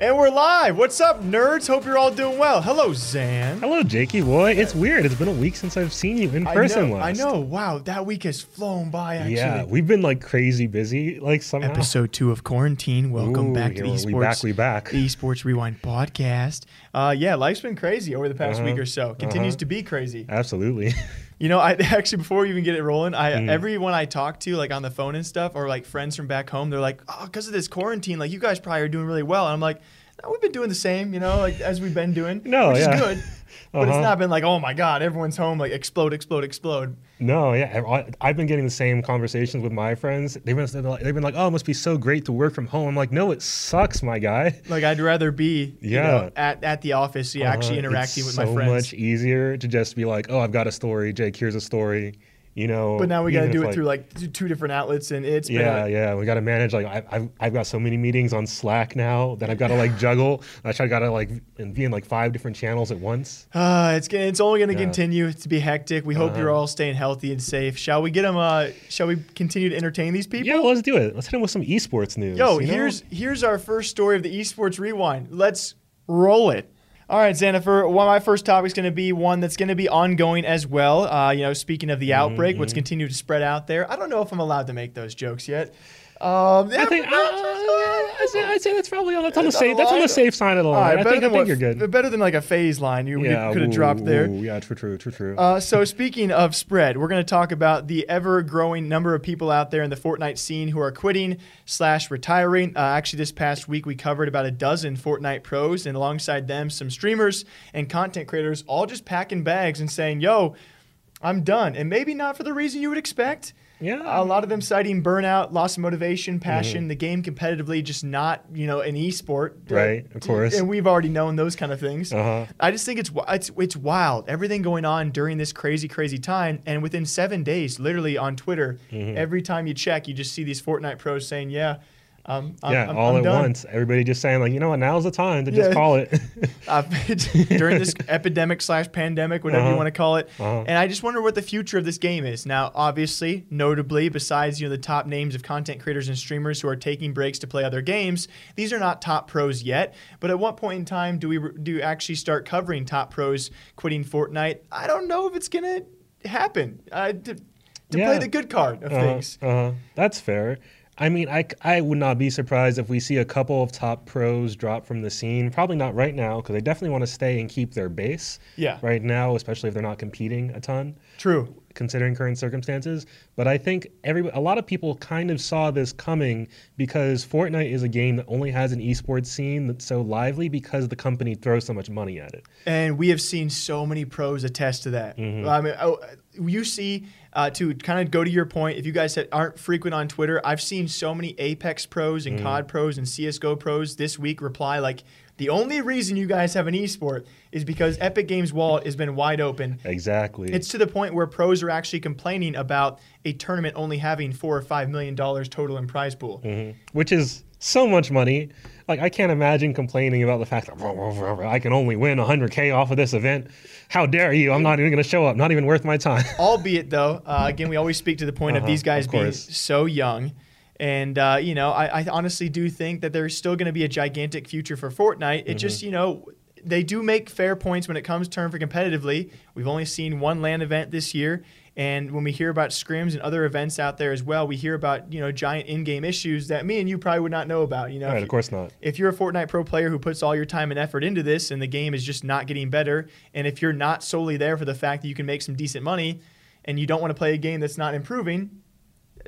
And we're live. What's up, nerds? Hope you're all doing well. Hello, Zan. Hello, Jakey boy. It's weird. It's been a week since I've seen you in person. I know. last. I know. Wow, that week has flown by. Actually. Yeah, we've been like crazy busy. Like somehow. Episode two of quarantine. Welcome Ooh, back to the we esports. back, we back. The esports rewind podcast. Uh, yeah, life's been crazy over the past week or so. Continues to be crazy. Absolutely. You know, I actually before we even get it rolling, I Mm. everyone I talk to, like on the phone and stuff, or like friends from back home, they're like, "Oh, because of this quarantine, like you guys probably are doing really well." And I'm like, no, "We've been doing the same, you know, like as we've been doing, No, which yeah. is good." But it's Uh-huh. not been like, "Oh my God, everyone's home, like explode, explode, explode." no, yeah. I've been getting the same conversations with my friends. They've been they've been like, "Oh, it must be so great to work from home." I'm like, "No, it sucks, my guy." Like I'd rather be, you Yeah. know, at, at the office, yeah, actually Uh, interacting it's with so my friends. So much easier to just be like, "Oh, I've got a story. Jake, here's a story." You know. But now we got to do it through like two- different outlets, and it's been Yeah, a- yeah, we got to manage. Like, I, I've, I've got so many meetings on Slack now that I've got to like juggle. I try got to like be in like five different channels at once. Uh, it's gonna, it's only going to Yeah. continue to be hectic. We hope you're Uh-huh. all staying healthy and safe. Shall we get them? Uh, shall we continue to entertain these people? Yeah, let's do it. Let's hit him with some esports news. Yo, you know? here's here's our first story of the esports rewind. Let's roll it. All right, Xanafer. One of my first topics going to be one that's going to be ongoing as well. Uh, you know, speaking of the Mm-hmm, outbreak, what's continued to spread out there. I don't know if I'm allowed to make those jokes yet. Um, I think uh, I'd, say, I'd say that's probably on, that's on the safe that's on the safe side of the all line. right, I better think I than think what, you're good. Better than like a phase line you, Yeah, could have dropped there. ooh, yeah, true, true, true, true. Uh, so speaking of spread, we're going to talk about the ever-growing number of people out there in the Fortnite scene who are quitting slash retiring. Uh, actually, this past week we covered about a dozen Fortnite pros, and alongside them, some streamers and content creators, all just packing bags and saying, "Yo, I'm done," and maybe not for the reason you would expect. Yeah, A lot of them citing burnout, loss of motivation, passion, Mm-hmm. the game competitively, just not you know an esport. Right, of course. And we've already known those kind of things. Uh-huh. I just think it's it's it's wild. Everything going on during this crazy crazy time, and within seven days, literally on Twitter, Mm-hmm. every time you check, you just see these Fortnite pros saying, "Yeah, um, I'm, yeah, I'm, all I'm at done." once. Everybody just saying like, you know what? Now's the time to just call it. During this epidemic slash pandemic, whatever you Uh-huh. want to call it. Uh-huh. And I just wonder what the future of this game is. Now, obviously, notably, besides you know the top names of content creators and streamers who are taking breaks to play other games, these are not top pros yet. But at what point in time do we re- do actually start covering top pros quitting Fortnite? I don't know if it's gonna happen. Uh, to to play the good card of Uh-huh, things. uh-huh. That's fair. I mean, I, I would not be surprised if we see a couple of top pros drop from the scene. Probably not right now because they definitely want to stay and keep their base. Yeah. Right now, especially if they're not competing a ton. True. Considering current circumstances, but I think every a lot of people kind of saw this coming because Fortnite is a game that only has an esports scene that's so lively because the company throws so much money at it. And we have seen so many pros attest to that. Mm-hmm. I mean, oh, you see, uh, to kind of go to your point, if you guys aren't frequent on Twitter, I've seen so many Apex pros and Mm. COD pros and CSGO pros this week reply like, the only reason you guys have an esport is because Epic Games wallet has been wide open. Exactly. It's to the point where pros are actually complaining about a tournament only having four or five million dollars total in prize pool. which is so much money. Like I can't imagine complaining about the fact that I can only win 100k off of this event. How dare you? I'm not even going to show up. Not even worth my time. Albeit, though, uh, again, we always speak to the point of Uh-huh, these guys of being so young. And, uh, you know, I, I honestly do think that there's still going to be a gigantic future for Fortnite. It Mm-hmm. just, you know, they do make fair points when it comes term for competitively. We've only seen one LAN event this year. And when we hear about scrims and other events out there as well, we hear about, you know, giant in game issues that me and you probably would not know about. You know, Right, of course not. if you're a Fortnite pro player who puts all your time and effort into this and the game is just not getting better, and if you're not solely there for the fact that you can make some decent money and you don't want to play a game that's not improving,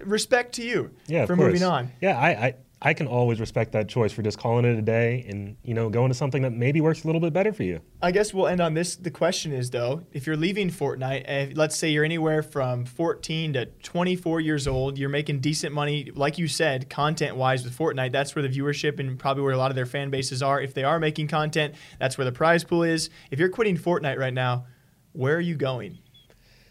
respect to you Yeah, for moving on. Yeah, I, I I can always respect that choice for just calling it a day and you know going to something that maybe works a little bit better for you. I guess we'll end on this. The question is though, if you're leaving Fortnite, if, let's say you're anywhere from 14 to 24 years old, you're making decent money, like you said, content wise with Fortnite. That's where the viewership and probably where a lot of their fan bases are. If they are making content, that's where the prize pool is. If you're quitting Fortnite right now, where are you going?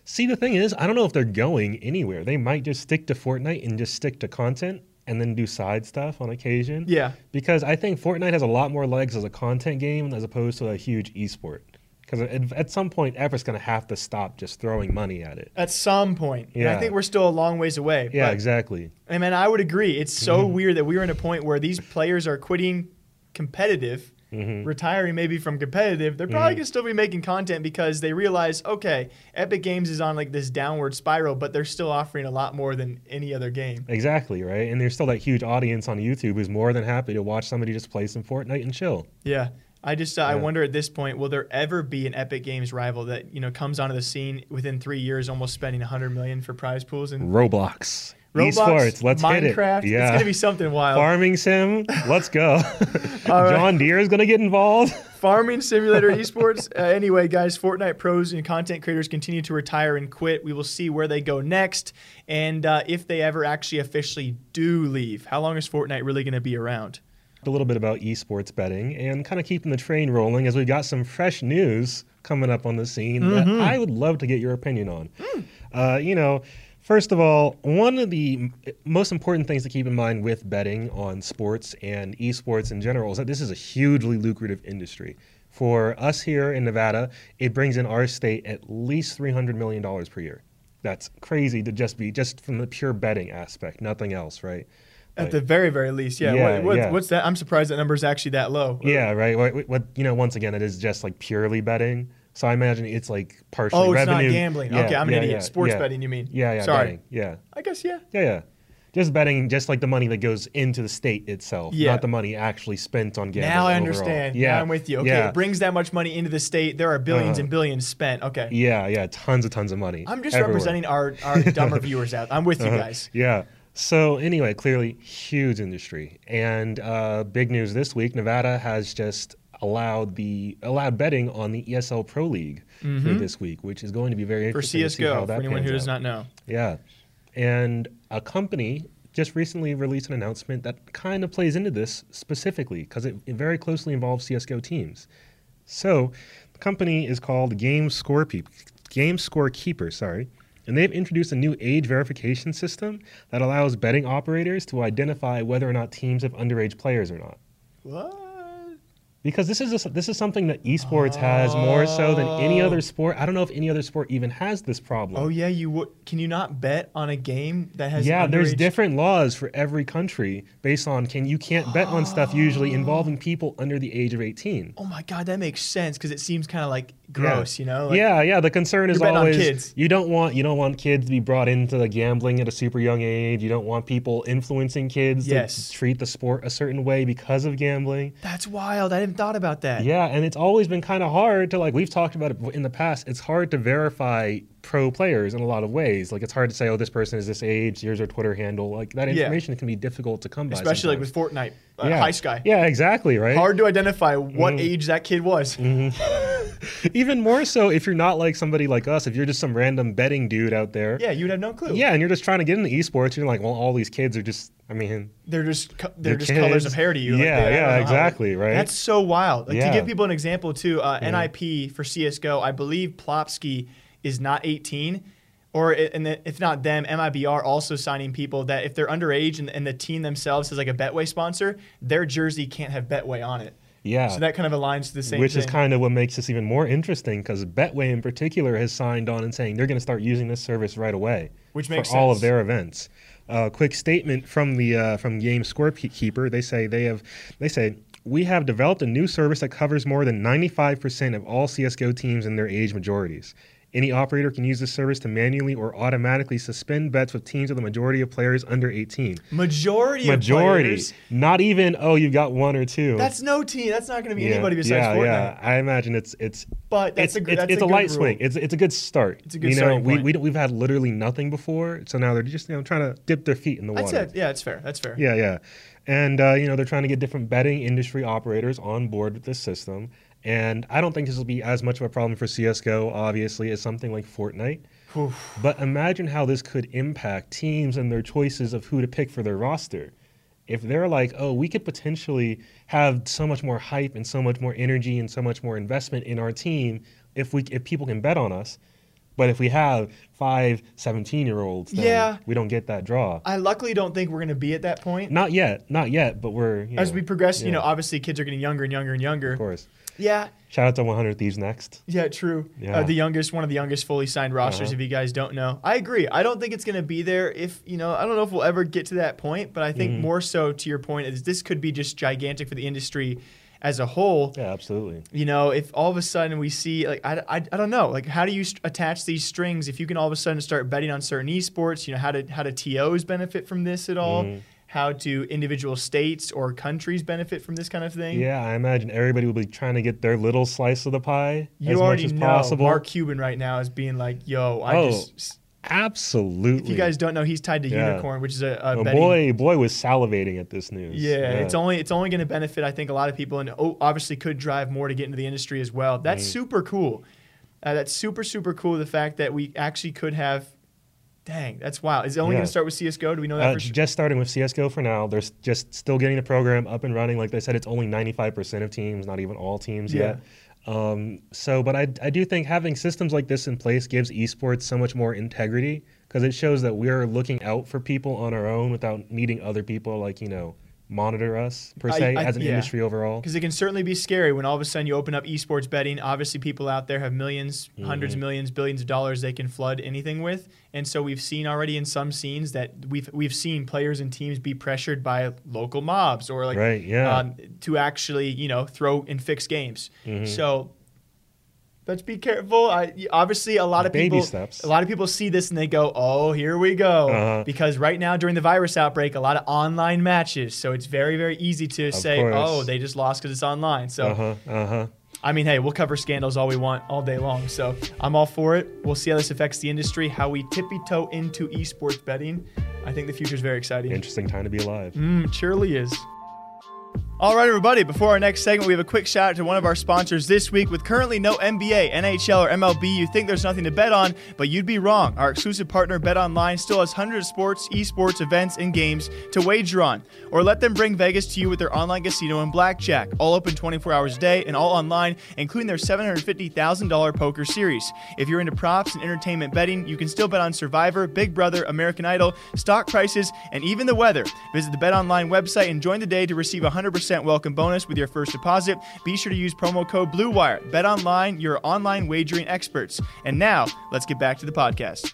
See, the thing is, I don't know if they're going anywhere. They might just stick to Fortnite and just stick to content and then do side stuff on occasion. Yeah. Because I think Fortnite has a lot more legs as a content game as opposed to a huge esport. Because at, some point, Epic's going to have to stop just throwing money at it. At some point. And I think we're still a long ways away. Yeah, but, exactly. I mean, I would agree. It's so Mm-hmm. weird that we are in a point where these players are quitting competitive, Mm-hmm. retiring maybe from competitive. They're probably going to still be making content because they realize, okay, Epic Games is on like this downward spiral, but they're still offering a lot more than any other game. Exactly, right? And there's still that huge audience on YouTube who's more than happy to watch somebody just play some Fortnite and chill. Yeah. I just uh, I wonder at this point will there ever be an Epic Games rival that you know comes onto the scene within three years almost spending 100 million for prize pools and Roblox. Roblox, Esports, let's Minecraft. hit it. Yeah. It's gonna be something wild. Farming sim, let's go. John Deere is going to get involved. Farming Simulator Esports. Uh, anyway, guys, Fortnite pros and content creators continue to retire and quit. We will see where they go next and uh, if they ever actually officially do leave. How long is Fortnite really going to be around? a little bit about esports betting and kind of keeping the train rolling as we've got some fresh news coming up on the scene that I would love to get your opinion on. Uh, you know, first of all, one of the most important things to keep in mind with betting on sports and esports in general is that this is a hugely lucrative industry. For us here in Nevada, it brings in our state at least $300 million per year. That's crazy to just be just from the pure betting aspect, nothing else, right? At the very, very least, yeah. Yeah, what, what, yeah. What's that? I'm surprised that number is actually that low. Yeah, right. What, what you know, once again, it is just like purely betting. So I imagine it's like partially Oh, it's revenue. not gambling. Yeah, okay, I'm an yeah, idiot. yeah, Sports betting, you mean? Yeah, yeah. Sorry. betting, Yeah, I guess yeah. yeah, yeah. Just betting, just like the money that goes into the state itself, not the money actually spent on gambling. Now I overall. understand. Yeah, Now I'm with you. Okay, it brings that much money into the state. There are 1000000000s Uh-huh. and billions spent. Okay. yeah, yeah. Tons and tons of money. I'm just everywhere. representing our, our dumber viewers out. I'm with you guys. Yeah. So anyway, clearly huge industry, and uh, big news this week: Nevada has just allowed the allowed betting on the ESL Pro League for this week, which is going to be very Mm-hmm. For interesting how CSGO, for anyone who does out. not know. Yeah, and a company just recently released an announcement that kind of plays into this specifically because it, it very closely involves CS:GO teams. So, the company is called Game Score Peep, Game Score Keeper, sorry, and they've introduced a new age verification system that allows betting operators to identify whether or not teams have underage players or not. What? Because this is a, this is something that esports has more so than any other oh. sport. I don't know if any other sport even has this problem. Oh yeah, you would. Can you not bet on a game that has? yeah, there's different laws for every country based on can you can't bet on stuff usually involving oh. people under the age of 18. Oh my god, that makes sense because it seems kind of like gross, yeah. you know? Like, yeah, yeah. The concern is You're betting on always kids. you don't want you don't want kids to be brought into the gambling at a super young age. You don't want people influencing kids Yes. to treat the sport a certain way because of gambling. That's wild. I thought about that. Yeah, and it's always been kind of hard to like we've talked about it in the past. It's hard to verify pro players in a lot of ways. Like it's hard to say, oh, this person is this age. Here's their Twitter handle. Like that Yeah. information can be difficult to come by. Especially like with Fortnite, uh, yeah. High Sky. Yeah, exactly. Right. Hard to identify what Mm. age that kid was. Even more so if you're not like somebody like us. If you're just some random betting dude out there. Yeah, you'd have no clue. Yeah, and you're just trying to get into esports. You're like, well, all these kids are just. I mean, they're just co- they're, They're just colors of hair to you. Yeah, I yeah, exactly, right? That's so wild. Like to give people an example too, uh, NIP for CS:GO, I believe Plopski is not 18. Or and if not them, MIBR also signing people that if they're underage and, and the team themselves is like a Betway sponsor, their jersey can't have Betway on it. yeah. So that kind of aligns to the same thing. Which thing. is kind of what makes this even more interesting because Betway in particular has signed on and saying they're going to start using this service right away, Which makes for makes all of their events. Uh, quick statement from the uh, from Game Scorekeeper. They say they have they say we have developed a new service that covers more than 95% of all CS:GO teams in their age majorities. Any operator can use this service to manually or automatically suspend bets with teams with a majority of players under 18. majority Majority, of players. not even oh you've got one or two. That's no team. That's not going to be Yeah, anybody besides yeah, Fortnite. Yeah, I imagine it's it's But that's it's, a gr- it's, it's a a, good light rule. swing. It's it's a good start. It's a good you know, we, we we've had literally nothing before, so now they're just you know trying to dip their feet in the water. That's it. Yeah, it's fair. That's fair. Yeah, yeah, and uh, you know they're trying to get different betting industry operators on board with this system. And I don't think this will be as much of a problem for CS:GO, obviously, as something like Fortnite. But imagine how this could impact teams and their choices of who to pick for their roster. If they're like, oh, we could potentially have so much more hype and so much more energy and so much more investment in our team if we if people can bet on us. But if we have five 17 year olds, then Yeah. we don't get that draw. I luckily don't think we're going to be at that point. Not yet, not yet, but we're you As know, we progress, you know, obviously kids are getting younger and younger and younger. of course. Yeah, Shout out to 100 Thieves next. yeah, true. Yeah. Uh, the youngest, one of the youngest fully signed rosters. Uh-huh. If you guys don't know, I agree. I don't think it's going to be there. If you know, I don't know if we'll ever get to that point. But I think Mm-hmm. more so to your point is this could be just gigantic for the industry as a whole. Yeah, absolutely. You know, if all of a sudden we see like I, I, I don't know, like how do you st- attach these strings? If you can all of a sudden start betting on certain esports, you know, how do how do TOs benefit from this at all? Mm-hmm. How do individual states or countries benefit from this kind of thing? Yeah, I imagine everybody will be trying to get their little slice of the pie You as already much as know possible. Mark Cuban right now is being like, "Yo, I Oh, just." Absolutely. If you guys don't know, he's tied to Yeah. Unikrn, which is a, a Oh, boy, boy was salivating at this news. Yeah, it's only it's only going to benefit I think a lot of people, and oh, obviously could drive more to get into the industry as well. That's Mm. super cool. Uh, that's super super cool. The fact that we actually could have. Dang, that's wild. Is it only Yeah. going to start with CS:GO? Do we know that Uh, for sure? just starting with CS:GO for now. They're just still getting the program up and running. Like they said, it's only 95% of teams, not even all teams Yeah. yet. Um, so, but I, I do think having systems like this in place gives esports so much more integrity because it shows that we're looking out for people on our own without needing other people, like you know, monitor us per se I- as an yeah. industry overall. Because it can certainly be scary when all of a sudden you open up esports betting. Obviously, people out there have 1000000s hundreds of Mm-hmm. millions, billions of dollars they can flood anything with, and so we've seen already in some scenes that we've we've seen players and teams be pressured by local mobs or like Right, yeah. um, to actually you know throw and fix games. Mm-hmm. So. Let's be careful. I, obviously, a lot of Baby people, steps. a lot of people see this and they go, "Oh, here we go," Uh-huh. because right now during the virus outbreak, a lot of online matches. So it's very, very easy to say, course. "Oh, they just lost because it's online." So Uh huh. Uh huh. I mean, hey, we'll cover scandals all we want all day long. So I'm all for it. We'll see how this affects the industry, how we tippy toe into esports betting. I think the future is very exciting. Interesting time to be alive. Mm, it surely is. All right, everybody. Before our next segment, we have a quick shout out to one of our sponsors this week. With currently no NBA, NHL, or MLB, you think there's nothing to bet on, but you'd be wrong. Our exclusive partner, Bet Online, still has hundreds of sports, esports, events, and games to wager on. Or let them bring Vegas to you with their online casino and blackjack, all open 24 hours a day and all online, including their $750,000 poker series. If you're into props and entertainment betting, you can still bet on Survivor, Big Brother, American Idol, stock prices, and even the weather. Visit the Bet Online website and join the day to receive 100% 50% welcome bonus with your first deposit. Be sure to use promo code BLUEWIRE. Bet online, your online wagering experts. And now, let's get back to the podcast.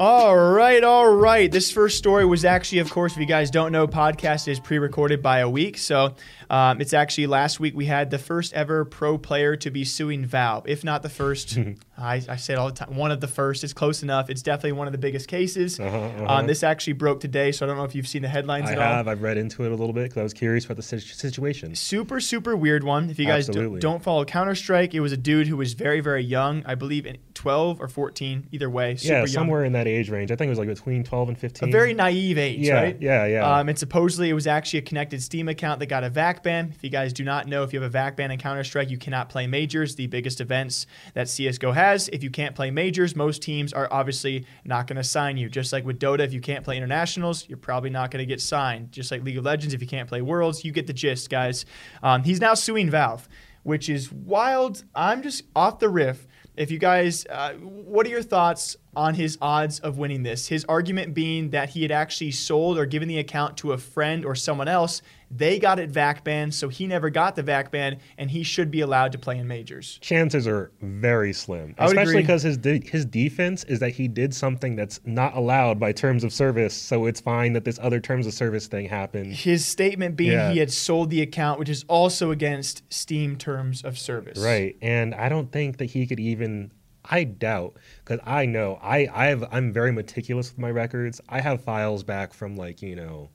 All right, all right. This first story was actually, of course, if you guys don't know, podcast is pre-recorded by a week. So um, it's actually last week we had the first ever pro player to be suing Valve, if not the first. I, I say it all the time. One of the first. It's close enough. It's definitely one of the biggest cases. Uh-huh, uh-huh. Um, this actually broke today, so I don't know if you've seen the headlines I at have. all. I've read into it a little bit because I was curious about the situation. Super, super weird one. If you guys do, don't follow Counter Strike, it was a dude who was very, very young. I believe in 12 or 14, either way. Super yeah, young. somewhere in that age range. I think it was like between 12 and 15. a very naive age, Yeah, right? yeah, yeah. Um, and supposedly it was actually a connected Steam account that got a VAC ban. If you guys do not know, if you have a VAC ban in Counter Strike, you cannot play majors, the biggest events that CS:GO has. If you can't play majors, most teams are obviously not going to sign you. Just like with Dota, if you can't play internationals, you're probably not going to get signed. Just like League of Legends, if you can't play Worlds, you get the gist, guys. Um, he's now suing Valve, which is wild. I'm just off the riff. If you guys, uh, what are your thoughts on his odds of winning this? His argument being that he had actually sold or given the account to a friend or someone else. They got it VAC banned, so he never got the VAC ban, and he should be allowed to play in majors. Chances are very slim, especially because his de- his defense is that he did something that's not allowed by terms of service. So it's fine that this other terms of service thing happened. His statement being Yeah. he had sold the account, which is also against Steam terms of service. Right, and I don't think that he could even. I doubt because I know I I have I'm very meticulous with my records. I have files back from like you know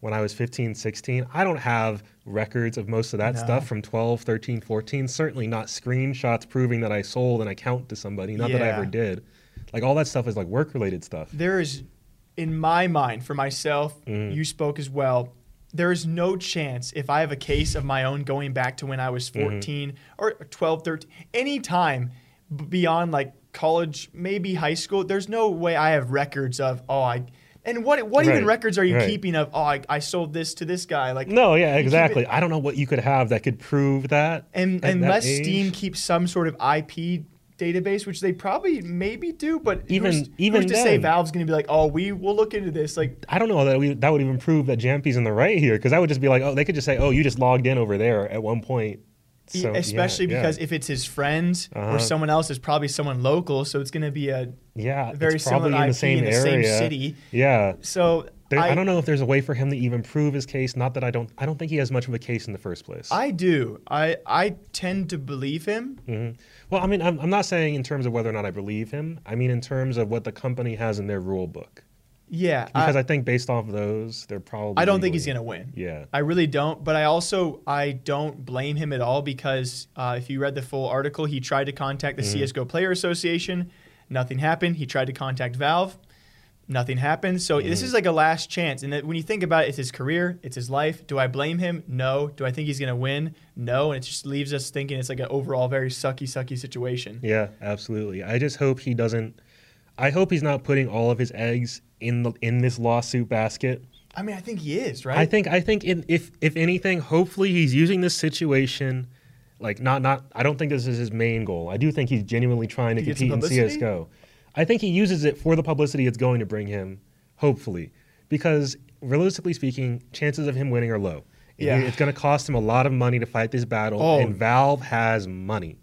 when I was 15, 16. I don't have records of most of that No. stuff from 12, 13, 14. Certainly not screenshots proving that I sold an account to somebody. Not that I ever did. Like all that stuff is like work related stuff. There is, in my mind, for myself, Mm. you spoke as well. There is no chance if I have a case of my own going back to when I was Mm-hmm. 14 or 12, 13, any time beyond like college, maybe high school, there's no way I have records of, oh, I. And what what even records are you right. keeping of? Oh, I, I sold this to this guy. Like No, yeah, exactly. I don't know what you could have that could prove that. and that unless. Steam keeps some sort of IP database, which they probably maybe do, but Even- who's, even who's to say Valve's going to be like, oh, we will look into this. Like, I don't know that we, that would even prove that Jamppi's in the right here because that would just be like, oh, they could just say, oh, you just logged in over there at one point. So, especially yeah. because if it's his friend Uh-huh. or someone else, it's probably someone local, so it's going to be a yeah, very similar in IP the same in the area. same city. Yeah, so. there, I, I, don't know if there's a way for him to even prove his case. Not that I don't, I don't think he has much of a case in the first place. I do. I I tend to believe him. Mhm. Well, I mean, I'm, I'm not saying in terms of whether or not I believe him. I mean in terms of what the company has in their rule book. Yeah, Because I, I, think based off of those, they're probably. I don't think he's going to win. Yeah. I really don't. But I also I don't blame him at all because uh, if you read the full article, he tried to contact the Mm-hmm. CS:GO Player Association, nothing happened. He tried to contact Valve, nothing happened. So Mm-hmm. this is like a last chance. And that when you think about it, it's his career, it's his life. Do I blame him? No. Do I think he's gonna win? No. And it just leaves us thinking it's like an overall very sucky, sucky situation. Yeah, absolutely. I just hope he doesn't. I hope he's not putting all of his eggs in the in this lawsuit basket. I mean, I think he is right. I think I think in, if if anything, hopefully he's using this situation, like not not. I don't think this is his main goal. I do think he's genuinely trying to To compete in? CS:GO. I think he uses it for the publicity it's going to bring him, hopefully, because realistically speaking, chances of him winning are low. Yeah. it's going to cost him a lot of money to fight this battle, Oh. and Valve has money,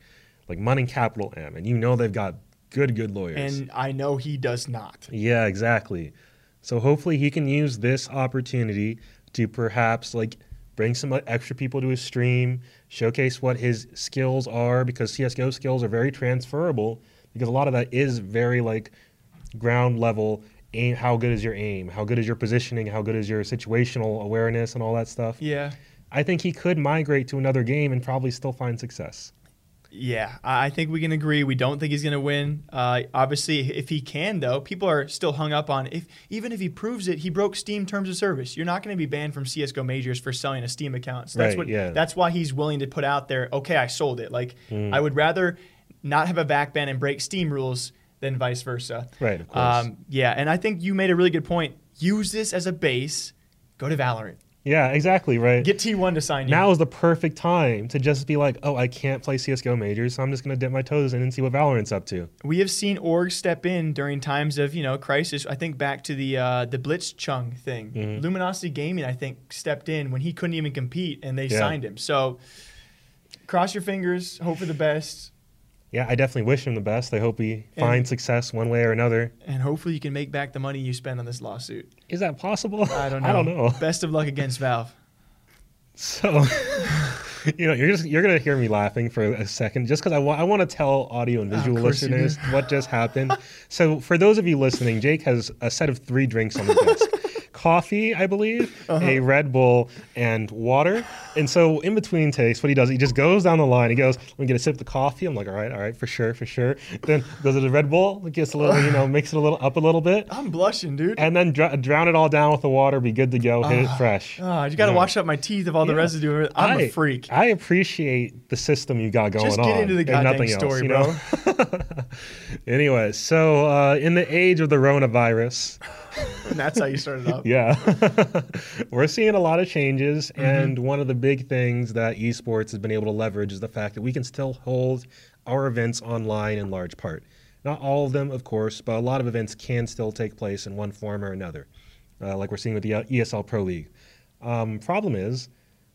like money capital M, and you know they've got good good lawyers. and I know he does not. Yeah, exactly. So hopefully he can use this opportunity to perhaps like bring some extra people to his stream, showcase what his skills are because CS:GO skills are very transferable because a lot of that is very like ground level aim how good is your aim, how good is your positioning, how good is your situational awareness and all that stuff. Yeah. I think he could migrate to another game and probably still find success. Yeah, I think we can agree. We don't think he's going to win. Uh, obviously, if he can, though, people are still hung up on if even if he proves it, he broke Steam terms of service. You're not going to be banned from CS:GO majors for selling a Steam account. So that's Right, what. yeah. That's why he's willing to put out there. Okay, I sold it. Like Mm. I would rather not have a VAC ban and break Steam rules than vice versa. Right, of course. Um, yeah, and I think you made a really good point. Use this as a base. Go to Valorant. Yeah, exactly, right. Get T1 to sign you. now is the perfect time to just be like, oh, I can't play CSGO majors, so I'm just going to dip my toes in and see what Valorant's up to. we have seen orgs step in during times of you know crisis. I think back to the uh, the Blitzchung thing. Mm-hmm. Luminosity Gaming, I think, stepped in when he couldn't even compete, and they Yeah. signed him. So cross your fingers, hope for the best, Yeah, I definitely wish him the best. I hope he finds success one way or another. and hopefully you can make back the money you spent on this lawsuit. Is that possible? I don't know. I don't know. Best of luck against Valve. So, you know, you're just you're gonna hear me laughing for a second, just because I want I want to tell audio and visual do. listeners what just happened. so, for those of you listening, Jake has a set of three drinks on the desk. Coffee, I believe, Uh-huh. a Red Bull, and water. And so, in between takes, what he does, he just goes down the line. He goes, "Let me get a sip of the coffee." I'm like, "All right, all right, for sure, for sure." Then goes to the Red Bull, gets a little, you know, makes it a little up a little bit, I'm blushing, dude. and then dr- drown it all down with the water. Be good to go. Hit it fresh. Ah, you got to wash up my teeth of all the Yeah. residue. I'm a a freak. I appreciate the system you got going on. Just on. get into the goddamn nothing story, else, you know? anyway, so uh, in the age of the coronavirus, and that's how you started up. yeah, we're seeing a lot of changes, Mm-hmm. and one of the big things that esports has been able to leverage is the fact that we can still hold our events online in large part. Not all of them, of course, but a lot of events can still take place in one form or another, uh, like we're seeing with the uh, ESL Pro League. Um, problem is,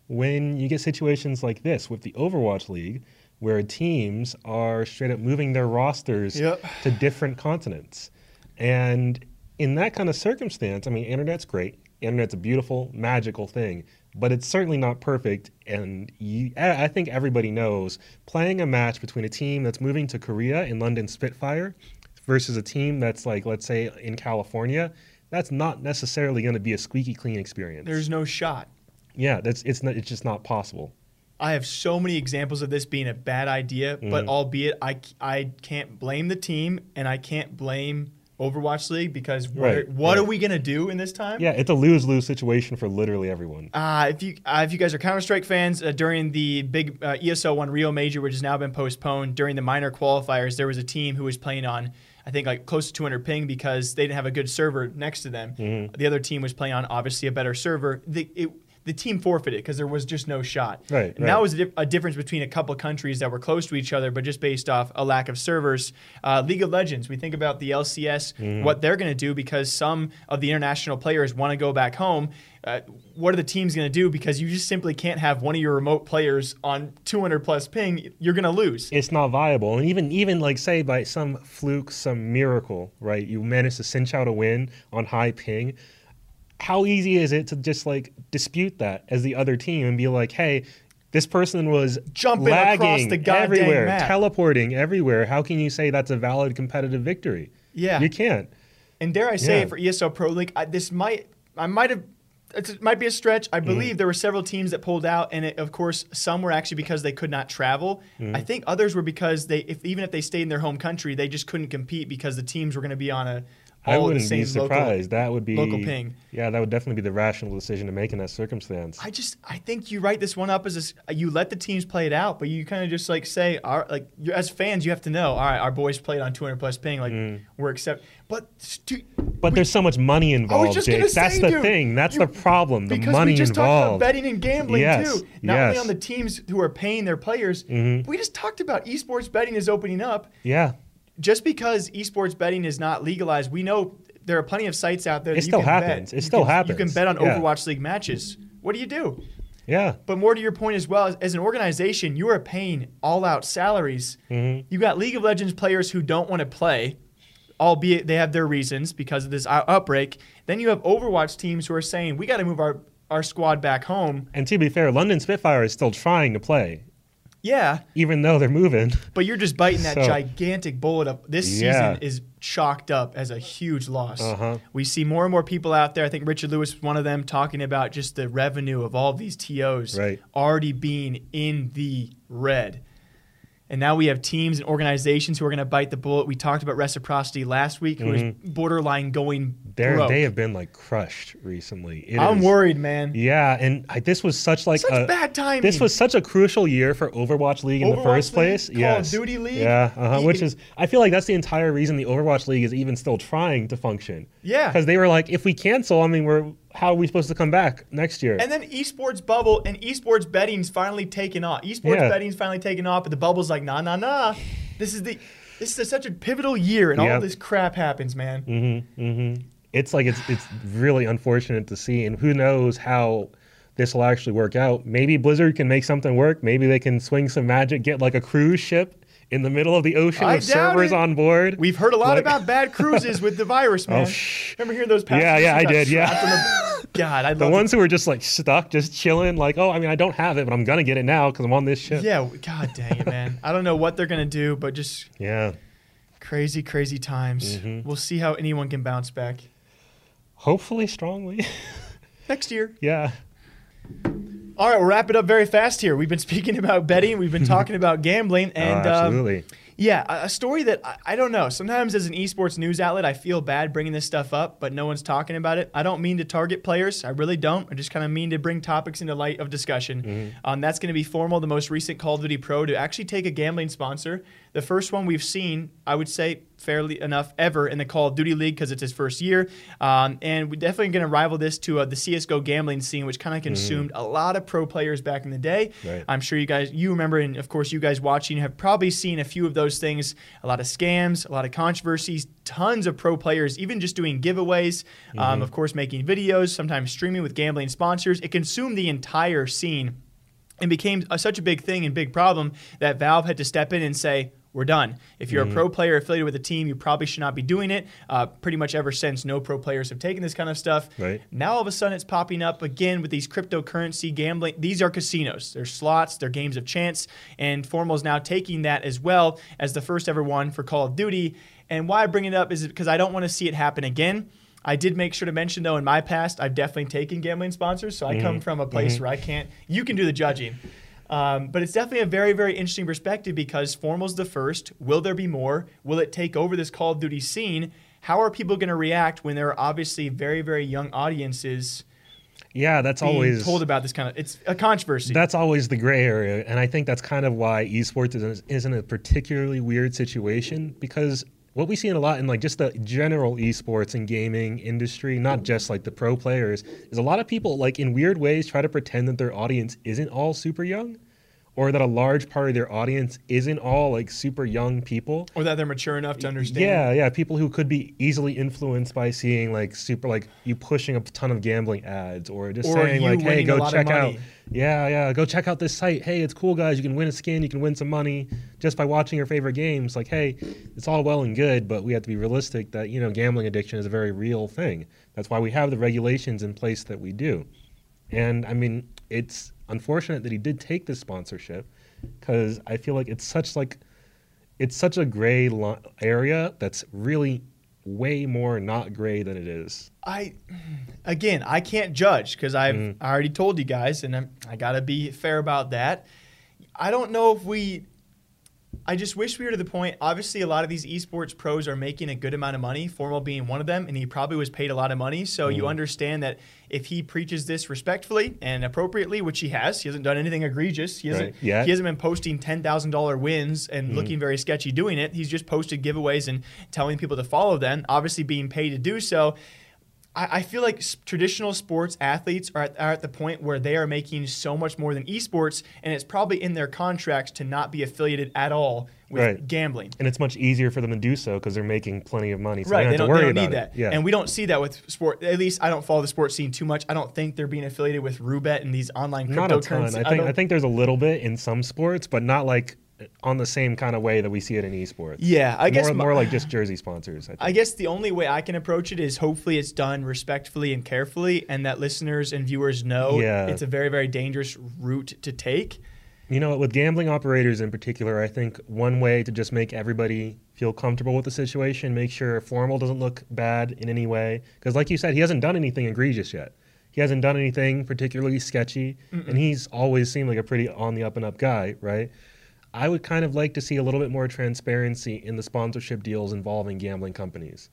when you get situations like this with the Overwatch League, where teams are straight up moving their rosters Yep. to different continents. And in that kind of circumstance, I mean, internet's great. Internet's a beautiful, magical thing, but it's certainly not perfect. And you, I I think everybody knows playing a match between a team that's moving to Korea in London Spitfire versus a team that's like, let's say, in California, that's not necessarily going to be a squeaky clean experience. There's no shot. yeah, that's it's not, it's just not possible. I have so many examples of this being a bad idea, Mm-hmm. but albeit I, I can't blame the team and I can't blame Overwatch League because what, Right, are, what right. are we gonna do in this time? Yeah, it's a lose lose situation for literally everyone. Uh, if you uh, if you guys are Counter Strike fans, uh, during the big uh, ESL One Rio Major, which has now been postponed, during the minor qualifiers, there was a team who was playing on, I think like close to 200 ping because they didn't have a good server next to them. Mm-hmm. The other team was playing on obviously a better server. The it, the team forfeited because there was just no shot. Right, And that was a, a difference between a couple countries that were close to each other, but just based off a lack of servers. Uh, League of Legends, we think about the LCS, Mm-hmm. what they're going to do because some of the international players want to go back home. Uh, what are the teams going to do? Because you just simply can't have one of your remote players on 200 plus ping. You're going to lose. it's not viable. And even even like say by some fluke, some miracle, right? You manage to cinch out a win on high ping. How easy is it to just like dispute that as the other team and be like, hey, this person was Jumping across lagging the goddamn everywhere, map." teleporting everywhere. How can you say that's a valid competitive victory? Yeah. you can't. And dare I say Yeah. it for ESL Pro League, I, this might I might have it might be a stretch. I believe there were several teams that pulled out, and it, of course, some were actually because they could not travel. Mm-hmm. I think others were because they, if even if they stayed in their home country, they just couldn't compete because the teams were going to be on a I wouldn't be surprised. that would be local ping. Yeah, that would definitely be the rational decision to make in that circumstance. I just I think you write this one up as a s you let the teams play it out, but you kind of just like say, our, like as fans, you have to know, all right, our boys played on 200 plus ping, like Mm-hmm. we're accept. But But there's so much money involved, Jake. gonna That's say, the dude, thing. That's you- the problem. The because money we just talked involved. about betting and gambling Yes, too. Not yes. Mm-hmm. only on the teams who are paying their players, we just talked about esports betting is opening up. yeah. Just because esports betting is not legalized, we know there are plenty of sites out there. It that you still can happens. Bet. It You still can- You can bet on Yeah. Overwatch League matches. What do you do? Yeah. But more to your point as well, as, as an organization, you are paying all out salaries. Mm-hmm. You got League of Legends players who don't want to play, albeit they have their reasons because of this outbreak. Then you have Overwatch teams who are saying, we got to move our, our squad back home. And to be fair, London Spitfire is still trying to play, Yeah, even though they're moving. but you're just biting that So- gigantic bullet of this Yeah. season is chalked up as a huge loss. Uh-huh. We see more and more people out there. I think Richard Lewis was one of them talking about just the revenue of all these TOs Right. already being in the red. And now we have teams and organizations who are going to bite the bullet. We talked about reciprocity last week, who is borderline going Mm-hmm. Broke. they have been like crushed recently. It I'm is- worried, man. Yeah, and I, this was such like Such a, bad timing. This was such a crucial year for Overwatch League in the first League, place. Call of. Duty League. Yeah, uh-huh, which is I feel like that's the entire reason the Overwatch League is even still trying to function. Yeah. Because they were like, if we cancel, I mean, we're how are we supposed to come back next year? And then esports bubble and esports betting's finally taken off. Esports Yeah. betting's finally taken off, but the bubble's like, nah, nah, nah. This is the this is a, such a pivotal year, and all this crap happens, man. Mm-hmm. it's like it's it's really unfortunate to see, and who knows how this will actually work out. Maybe Blizzard can make something work. Maybe they can swing some magic, get like a cruise ship in the middle of the ocean I with servers it. on board. We've heard a lot Like- about bad cruises with the virus, man. Oh, shh. Remember hearing those Yeah, passengers yeah, I did, yeah. the- God, I the love ones who were just like stuck, just chilling, like, oh, I mean, I don't have it, but I'm gonna get it now because I'm on this ship. Yeah, God dang it, man. I don't know what they're gonna do, but just Yeah. crazy, crazy times. Mm-hmm. We'll see how anyone can bounce back Hopefully, strongly. next year. yeah. All right, we'll wrap it up very fast here. We've been speaking about betting, we've been talking about gambling, and oh, um. Yeah, a, story that I, I don't know. Sometimes as an esports news outlet, I feel bad bringing this stuff up, but no one's talking about it. I don't mean to target players. I really don't. I just kind of mean to bring topics into light of discussion. Um, that's going to be Formal, the most recent Call of Duty Pro, to actually take a gambling sponsor. The first one we've seen, I would say, fairly enough ever in the Call of Duty League because it's his first year. Um, and we're definitely going to rival this to uh, the CSGO gambling scene, which kind of consumed a lot of pro players back in the day. Right. I'm sure you guys, you remember, and of course, you guys watching have probably seen a few of those things. A lot of scams, a lot of controversies, tons of pro players, even just doing giveaways. Um, of course, making videos, sometimes streaming with gambling sponsors. It consumed the entire scene and became a, such a big thing and big problem that Valve had to step in and say, we're done. If you're a mm-hmm. pro player affiliated with a team, you probably should not be doing it. Uh, pretty much ever since, no pro players have taken this kind of stuff. Right. Now all of a sudden it's popping up again with these cryptocurrency gambling. These are casinos. They're slots. They're games of chance. And Formal is now taking that as well as the first ever one for Call of Duty. And why I bring it up is because I don't want to see it happen again. I did make sure to mention though in my past I've definitely taken gambling sponsors, so I come mm-hmm. from a place mm-hmm. where I can't. You can do the judging. Um, but it's definitely a very, very interesting perspective because Formal's the first. Will there be more? Will it take over this Call of Duty scene? How are people going to react when there are obviously very, very young audiences Yeah, that's being always told about this kind of? It's a controversy. That's always the gray area, and I think that's kind of why esports isn't, isn't a particularly weird situation because what we see in a lot in like just the general esports and gaming industry, not just like the pro players, is a lot of people like in weird ways try to pretend that their audience isn't all super young, or that a large part of their audience isn't all like super young people. or that they're mature enough to understand. Yeah, yeah, people who could be easily influenced by seeing like super like you pushing a ton of gambling ads or just Or saying like, hey, go check out. Yeah, yeah, go check out this site. Hey, it's cool, guys. You can win a skin, you can win some money just by watching your favorite games. Like, hey, it's all well and good, but we have to be realistic that you know gambling addiction is a very real thing. That's why we have the regulations in place that we do. And I mean, it's unfortunate that he did take this sponsorship because I feel like it's such like it's such a gray li- area that's really way more not gray than it is. I, again, I can't judge because I've Mm-hmm. I already told you guys, and I'm, I got to be fair about that. I don't know if we. I just wish we were to the point. Obviously, a lot of these esports pros are making a good amount of money. Formal being one of them, and he probably was paid a lot of money. So Mm-hmm. you understand that if he preaches this respectfully and appropriately, which he has, he hasn't done anything egregious. He hasn't. Right. Mm-hmm. He hasn't been posting ten thousand dollar wins and looking very sketchy doing it. He's just posted giveaways and telling people to follow them. Obviously, being paid to do so. I, I feel like s- traditional sports athletes are at, are at the point where they are making so much more than esports, and it's probably in their contracts to not be affiliated at all with Right. gambling. And it's much easier for them to do so because they're making plenty of money. So Right, they don't have to they don't need about that. it. Yeah. And we don't see that with sport. At least I don't follow the sports scene too much. I don't think they're being affiliated with Roobet and these online not a ton. cryptocurrency. I think I, don't- think there's a little bit in some sports, but not like on the same kind of way that we see it in esports. Yeah, I guess more, my- more like just jersey sponsors. I think. I guess the only way I can approach it is hopefully it's done respectfully and carefully, and that listeners and viewers know Yeah. it's a very, very dangerous route to take. You know, with gambling operators in particular, I think one way to just make everybody feel comfortable with the situation, make sure formal doesn't look bad in any way. Because, like you said, he hasn't done anything egregious yet. He hasn't done anything particularly sketchy, and he's always seemed like a pretty on the up and up guy, right? I would kind of like to see a little bit more transparency in the sponsorship deals involving gambling companies.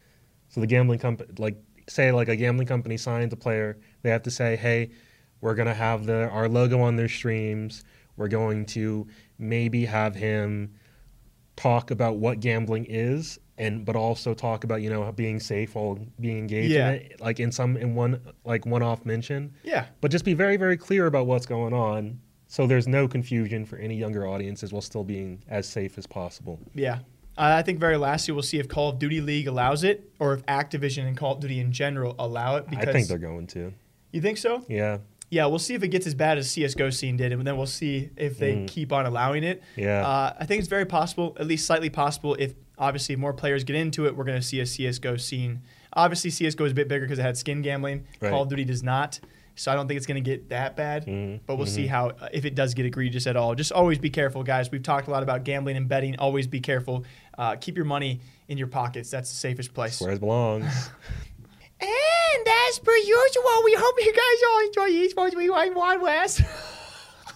So the gambling company, like say, like a gambling company signs a player, they have to say, "Hey, we're gonna have the our logo on their streams. We're going to maybe have him talk about what gambling is and but also talk about you know being safe while being engaged Yeah. in it, like in some in one like one off mention. Yeah. But just be very very clear about what's going on, so there's no confusion for any younger audiences while still being as safe as possible. Yeah. Uh, I think very lastly, we'll see if Call of Duty League allows it or if Activision and Call of Duty in general allow it. Because I think they're going to. You think so? Yeah. Yeah, we'll see if it gets as bad as CSGO scene did, and then we'll see if they keep on allowing it. Mm. Yeah. Uh, I think it's very possible, at least slightly possible, if obviously more players get into it, we're going to see a CSGO scene. Obviously, CSGO is a bit bigger because it had skin gambling. Right. Call of Duty does not. So I don't think it's going to get that bad, Mm-hmm. but we'll see how uh, if it does get egregious at all. Just always be careful, guys. We've talked a lot about gambling and betting. Always be careful. Uh, keep your money in your pockets. That's the safest place. Where it belongs. And as per usual, we hope you guys all enjoy Esports Rewind Wild West.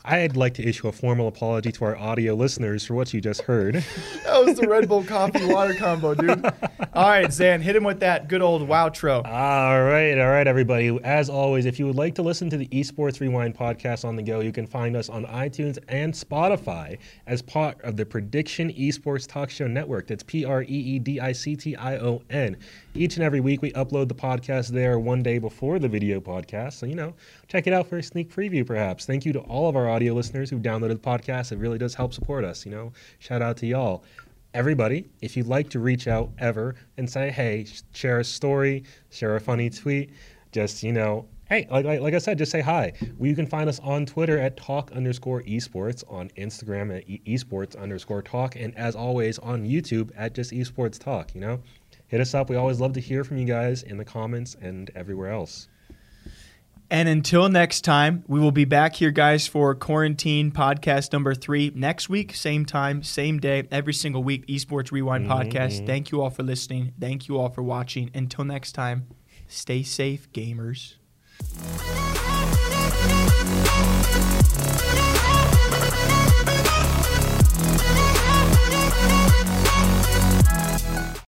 I'd like to issue a formal apology to our audio listeners for what you just heard. that was the Red Bull coffee water combo, dude. All right, Zan, hit him with that good old wowtro. All right, all right, everybody. As always, if you would like to listen to the Esports Rewind podcast on the go, you can find us on iTunes and Spotify as part of the Prediction Esports Talk Show Network. That's P R E E D I C T I O N. Each and every week, we upload the podcast there one day before the video podcast. So, you know, check it out for a sneak preview, perhaps. Thank you to all of our audio listeners who downloaded the podcast. It really does help support us. You know, shout out to y'all everybody, if you'd like to reach out ever and say, hey, share a story, share a funny tweet, just, you know, hey, like, like, like I said, just say hi. Well, you can find us on Twitter at talk underscore esports, on Instagram at e- esports underscore talk, and as always on YouTube at just esports talk, you know? Hit us up. We always love to hear from you guys in the comments and everywhere else. And until next time, we will be back here, guys, for quarantine podcast number three next week, same time, same day, every single week. Esports Rewind mm-hmm, podcast. Mm-hmm. Thank you all for listening. Thank you all for watching. Until next time, stay safe, gamers.